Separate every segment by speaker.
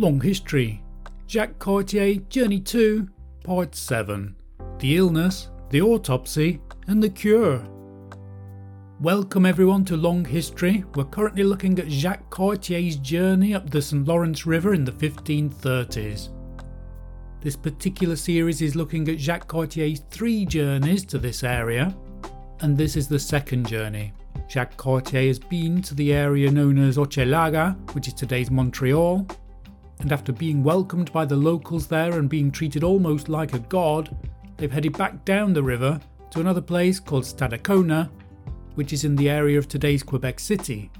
Speaker 1: Long History Jacques Cartier Journey 2, Part 7 The Illness, the Autopsy, and the Cure. Welcome everyone to Long History. We're currently looking at Jacques Cartier's journey up the St. Lawrence River in the 1530s. This particular series is looking at Jacques Cartier's three journeys to this area, and this is the second journey. Jacques Cartier has been to the area known as Hochelaga, which is today's Montreal, and after being welcomed by the locals there and being treated almost like a god, they've headed back down the river to another place called Stadacona, which is in the area of today's Quebec City.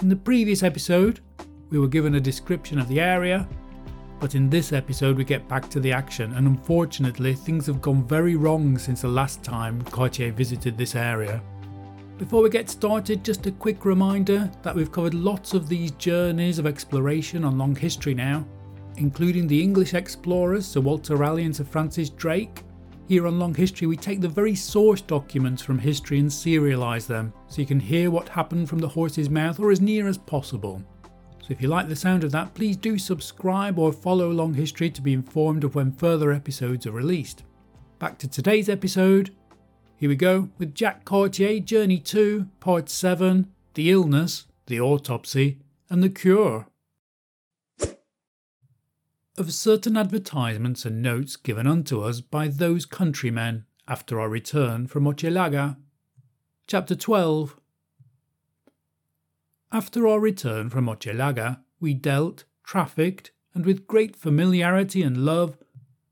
Speaker 1: In the previous episode, we were given a description of the area, but in this episode we get back to the action, and unfortunately, things have gone very wrong since the last time Cartier visited this area. Before we get started, just a quick reminder that we've covered lots of these journeys of exploration on long history now, including the English explorers Sir Walter Raleigh and Sir Francis Drake. Here on Long History, we take the very source documents from history and serialise them so you can hear what happened from the horse's mouth or as near as possible. So if you like the sound of that, please do subscribe or follow Long History to be informed of when further episodes are released. Back to today's episode here we go with Jacques Cartier Journey 2, Part 7 The Illness, the Autopsy, and the Cure. Of certain advertisements and notes given unto us by those countrymen after our return from Hochelaga. Chapter 12 After our return from Hochelaga, we dealt, trafficked, and with great familiarity and love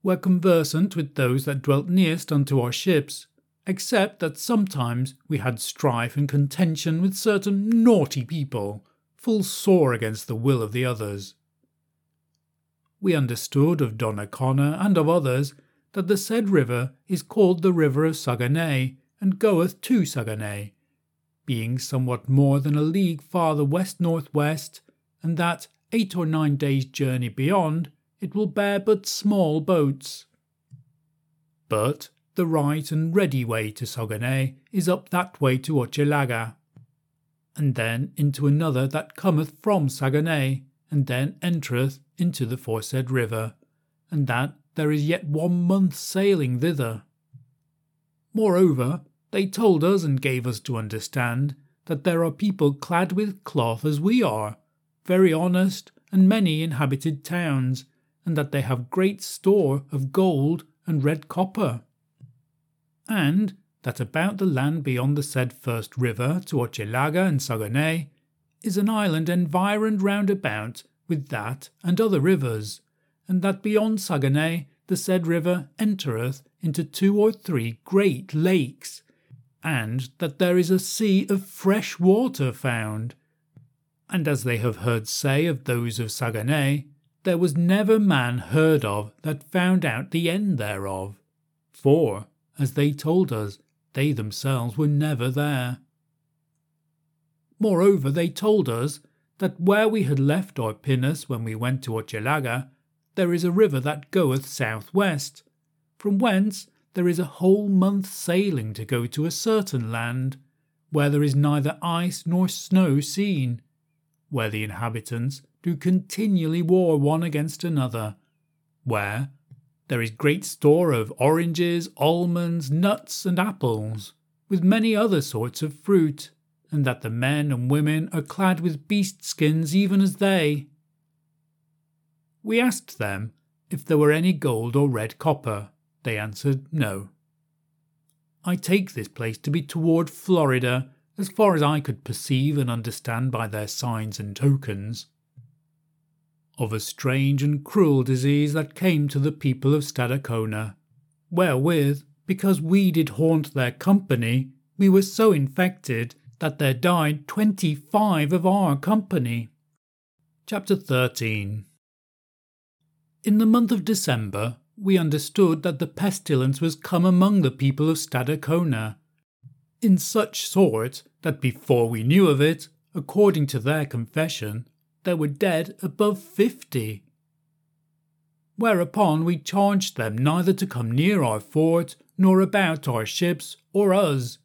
Speaker 1: were conversant with those that dwelt nearest unto our ships except that sometimes we had strife and contention with certain naughty people, full sore against the will of the others. We understood of Donnacona and of others that the said river is called the river of Saguenay, and goeth to Saguenay, being somewhat more than a league farther west northwest, and that eight or nine days' journey beyond it will bear but small boats. But the right and ready way to Saguenay is up that way to Hochelaga, and then into another that cometh from Saguenay, and then entereth into the foresaid river, and that there is yet one month's sailing thither. Moreover, they told us and gave us to understand that there are people clad with cloth as we are, very honest, and many inhabited towns, and that they have great store of gold and red copper and that about the land beyond the said first river to Hochelaga and Saguenay is an island environed round about with that and other rivers, and that beyond Saguenay the said river entereth into two or three great lakes, and that there is a sea of fresh water found. And as they have heard say of those of Saguenay, there was never man heard of that found out the end thereof. For, as they told us, they themselves were never there. Moreover, they told us that where we had left our pinnace when we went to Hochelaga, there is a river that goeth south west, from whence there is a whole month's sailing to go to a certain land, where there is neither ice nor snow seen, where the inhabitants do continually war one against another, where, there is great store of oranges, almonds, nuts, and apples, with many other sorts of fruit, and that the men and women are clad with beast skins even as they. We asked them if there were any gold or red copper. They answered no. I take this place to be toward Florida, as far as I could perceive and understand by their signs and tokens of a strange and cruel disease that came to the people of Stadacona, wherewith, because we did haunt their company, we were so infected that there died twenty five of our company. Chapter 13 In the month of December, we understood that the pestilence was come among the people of Stadacona, in such sort that before we knew of it, according to their confession, there were dead above fifty. Whereupon we charged them neither to come near our fort, nor about our ships, or us.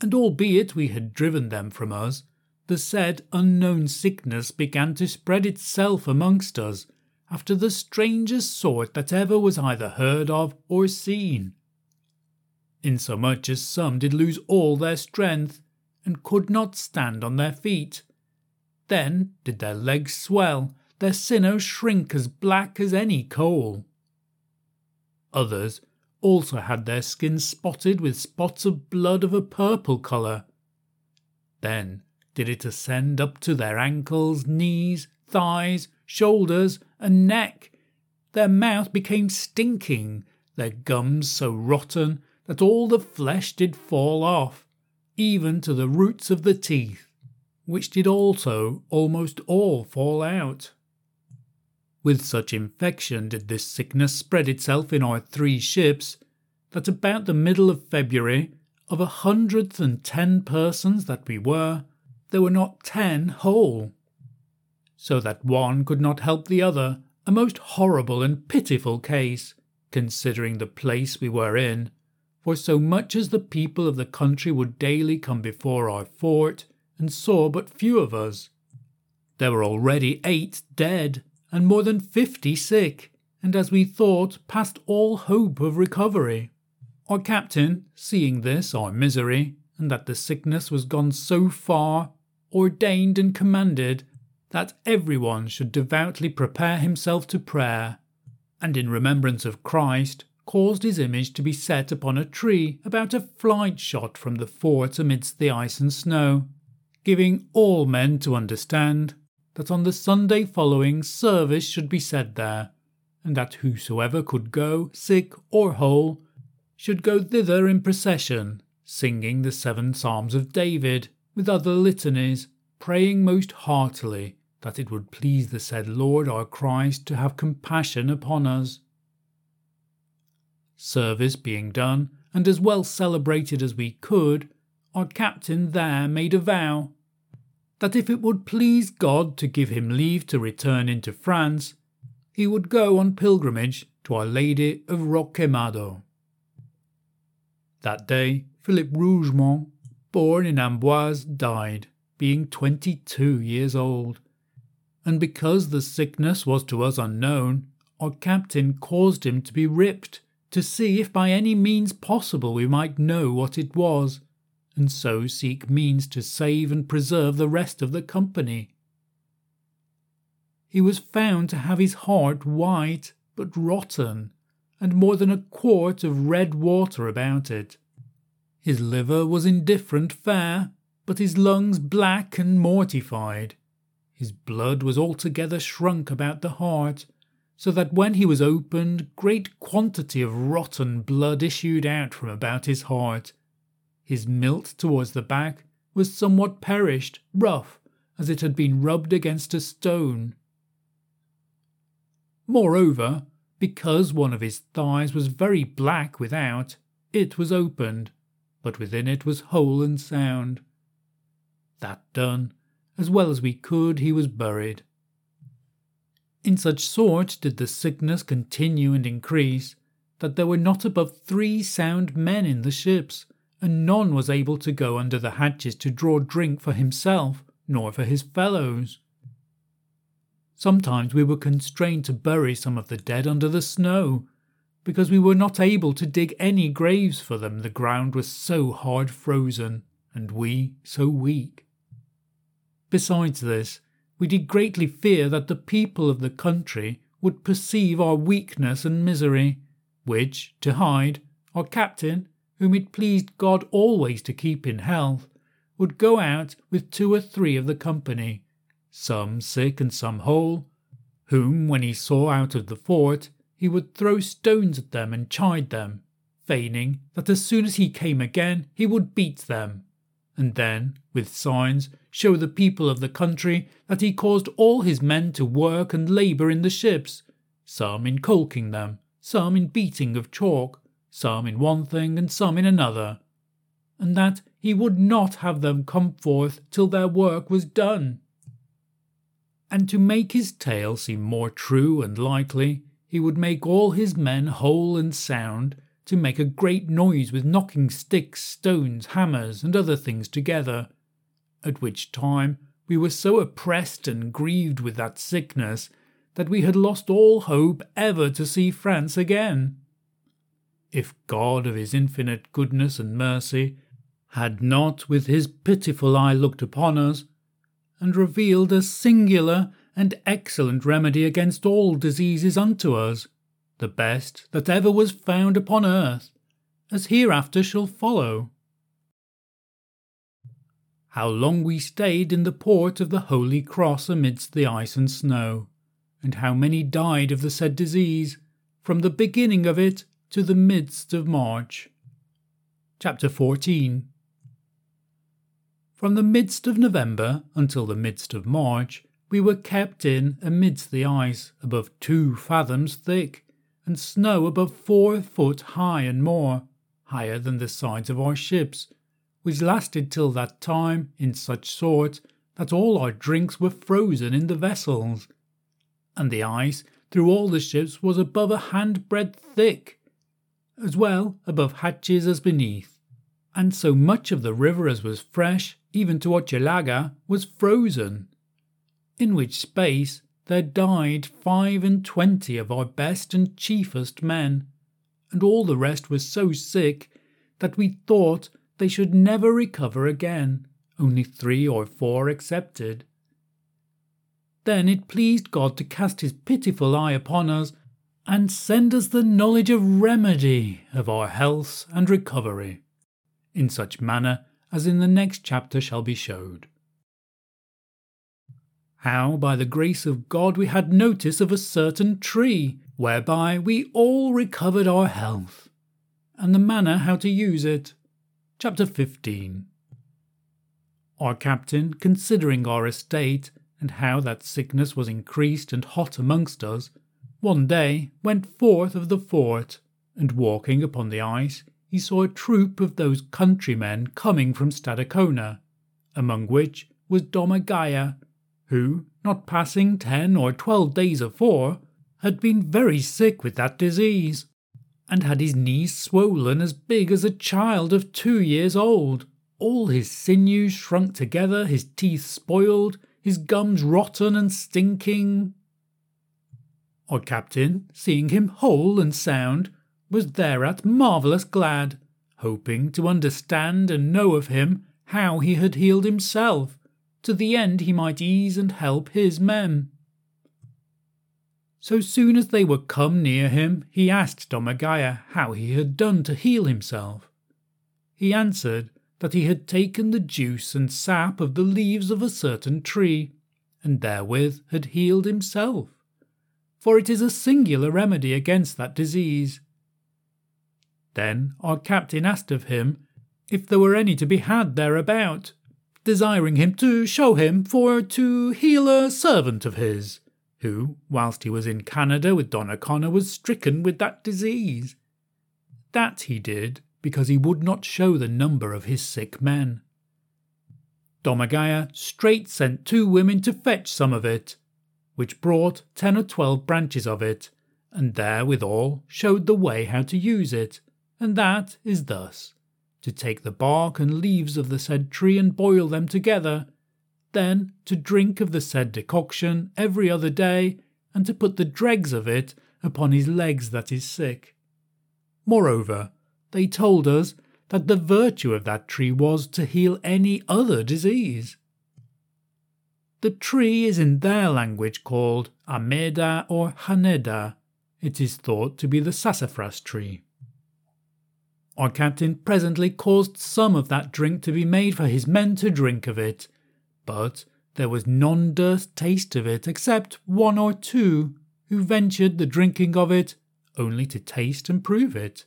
Speaker 1: And albeit we had driven them from us, the said unknown sickness began to spread itself amongst us after the strangest sort that ever was either heard of or seen. Insomuch as some did lose all their strength, and could not stand on their feet. Then did their legs swell, their sinews shrink as black as any coal. Others also had their skins spotted with spots of blood of a purple colour. Then did it ascend up to their ankles, knees, thighs, shoulders, and neck. Their mouth became stinking, their gums so rotten that all the flesh did fall off, even to the roots of the teeth, which did also almost all fall out. With such infection did this sickness spread itself in our three ships, that about the middle of February, of a hundred and ten persons that we were, there were not ten whole. So that one could not help the other, a most horrible and pitiful case, considering the place we were in, for so much as the people of the country would daily come before our fort, and saw but few of us. There were already eight dead, and more than fifty sick, and as we thought, past all hope of recovery. Our captain, seeing this our misery, and that the sickness was gone so far, ordained and commanded that every one should devoutly prepare himself to prayer, and in remembrance of Christ caused his image to be set upon a tree about a flight shot from the fort amidst the ice and snow, giving all men to understand that on the Sunday following service should be said there, and that whosoever could go, sick or whole, should go thither in procession, singing the seven psalms of David, with other litanies, praying most heartily that it would please the said Lord our Christ to have compassion upon us. Service being done, and as well celebrated as we could, our captain there made a vow that if it would please God to give him leave to return into France, he would go on pilgrimage to Our Lady of Roquemado. That day, Philip Rougemont, born in Amboise, died, being twenty two years old. And because the sickness was to us unknown, our captain caused him to be ripped to see if by any means possible we might know what it was and so seek means to save and preserve the rest of the company. He was found to have his heart white but rotten, and more than a quart of red water about it. His liver was indifferent fair, but his lungs black and mortified. His blood was altogether shrunk about the heart, so that when he was opened, great quantity of rotten blood issued out from about his heart, his milt towards the back was somewhat perished, rough, as it had been rubbed against a stone. Moreover, because one of his thighs was very black without, it was opened, but within it was whole and sound. That done, as well as we could, he was buried. In such sort did the sickness continue and increase, that there were not above three sound men in the ships, and none was able to go under the hatches to draw drink for himself nor for his fellows. Sometimes we were constrained to bury some of the dead under the snow, because we were not able to dig any graves for them, the ground was so hard frozen, and we so weak. Besides this, we did greatly fear that the people of the country would perceive our weakness and misery, which, to hide, our captain whom it pleased God always to keep in health, would go out with two or three of the company, some sick and some whole, whom, when he saw out of the fort, he would throw stones at them and chide them, feigning that as soon as he came again he would beat them, and then, with signs, show the people of the country that he caused all his men to work and labour in the ships, some in caulking them, some in beating of chalk, some in one thing and some in another, and that he would not have them come forth till their work was done. And to make his tale seem more true and likely, he would make all his men whole and sound, to make a great noise with knocking sticks, stones, hammers, and other things together, at which time we were so oppressed and grieved with that sickness that we had lost all hope ever to see France again. If God of his infinite goodness and mercy had not with his pitiful eye looked upon us, and revealed a singular and excellent remedy against all diseases unto us, the best that ever was found upon earth, as hereafter shall follow. How long we stayed in the port of the Holy Cross amidst the ice and snow, and how many died of the said disease, from the beginning of it to the midst of March. Chapter 14 From the midst of November until the midst of March, we were kept in amidst the ice above two fathoms thick, and snow above four foot high and more, higher than the sides of our ships, which lasted till that time in such sort that all our drinks were frozen in the vessels, and the ice through all the ships was above a handbreadth thick, as well above hatches as beneath, and so much of the river as was fresh, even to Hochelaga, was frozen in which space there died five and twenty of our best and chiefest men, and all the rest were so sick that we thought they should never recover again, only three or four excepted. Then it pleased God to cast his pitiful eye upon us and send us the knowledge of remedy of our health and recovery, in such manner as in the next chapter shall be showed how by the grace of God we had notice of a certain tree, whereby we all recovered our health, and the manner how to use it. Chapter 15 Our captain, considering our estate, and how that sickness was increased and hot amongst us, one day went forth of the fort, and walking upon the ice, he saw a troop of those countrymen coming from Stadacona, among which was Domagaya, who, not passing ten or twelve days afore, had been very sick with that disease, and had his knees swollen as big as a child of two years old, all his sinews shrunk together, his teeth spoiled, his gums rotten and stinking. Our captain, seeing him whole and sound, was thereat marvellous glad, hoping to understand and know of him how he had healed himself, to the end he might ease and help his men. So soon as they were come near him, he asked Domagaya how he had done to heal himself. He answered that he had taken the juice and sap of the leaves of a certain tree, and therewith had healed himself, for it is a singular remedy against that disease. Then our captain asked of him if there were any to be had thereabout, desiring him to show him for to heal a servant of his, who, whilst he was in Canada with Donnacona, was stricken with that disease. That he did because he would not show the number of his sick men. Domagaya straight sent two women to fetch some of it, which brought ten or twelve branches of it, and therewithal showed the way how to use it, and that is thus to take the bark and leaves of the said tree and boil them together, then to drink of the said decoction every other day, and to put the dregs of it upon his legs that is sick. Moreover, they told us that the virtue of that tree was to heal any other disease. The tree is in their language called Ameda or Haneda. It is thought to be the sassafras tree. Our captain presently caused some of that drink to be made for his men to drink of it, but there was none durst taste of it except one or two, who ventured the drinking of it only to taste and prove it.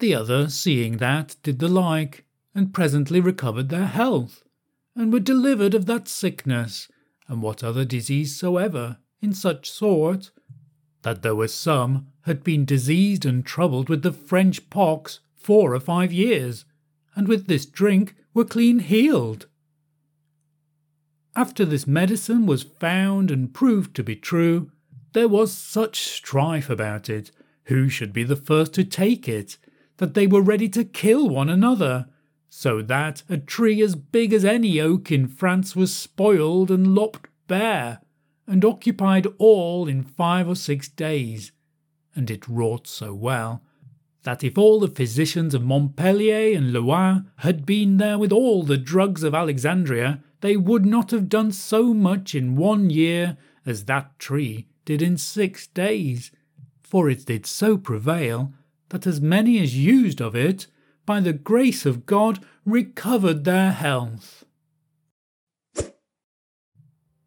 Speaker 1: The other, seeing that, did the like, and presently recovered their health, and were delivered of that sickness, and what other disease soever, in such sort, that there were some had been diseased and troubled with the French pox four or five years, and with this drink were clean healed. After this medicine was found and proved to be true, there was such strife about it, who should be the first to take it, that they were ready to kill one another, so that a tree as big as any oak in France was spoiled and lopped bare, and occupied all in five or six days, and it wrought so well that if all the physicians of Montpellier and Loire had been there with all the drugs of Alexandria, they would not have done so much in one year as that tree did in six days, for it did so prevail that as many as used of it, by the grace of God, recovered their health.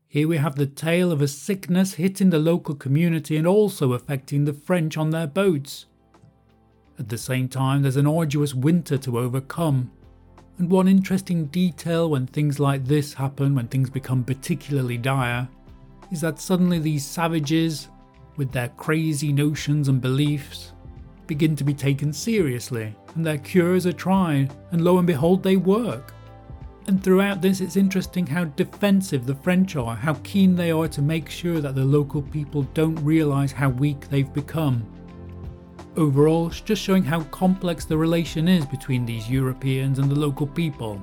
Speaker 1: Here we have the tale of a sickness hitting the local community and also affecting the French on their boats. At the same time, there's an arduous winter to overcome. And one interesting detail when things like this happen, when things become particularly dire, is that suddenly these savages, with their crazy notions and beliefs, begin to be taken seriously, and their cures are tried, and lo and behold, they work. And throughout this, it's interesting how defensive the French are, how keen they are to make sure that the local people don't realise how weak they've become. Overall, it's just showing how complex the relation is between these Europeans and the local people.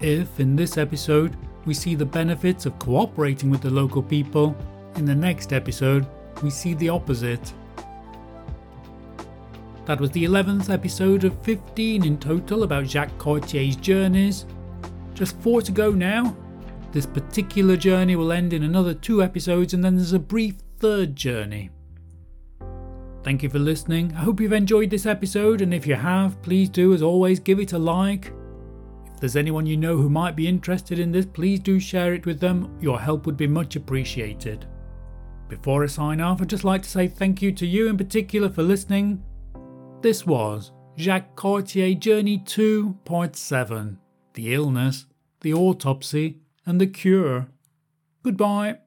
Speaker 1: If, in this episode, we see the benefits of cooperating with the local people, in the next episode, we see the opposite. That was the 11th episode of 15 in total about Jacques Cartier's journeys. Just four to go now. This particular journey will end in another two episodes, and then there's a brief third journey. Thank you for listening. I hope you've enjoyed this episode, and if you have, please do, as always, give it a like. If there's anyone you know who might be interested in this, please do share it with them. Your help would be much appreciated. Before I sign off, I'd just like to say thank you to you in particular for listening. This was Jacques Cartier Journey 2, Part 7 The Illness, the Autopsy, and the Cure. Goodbye.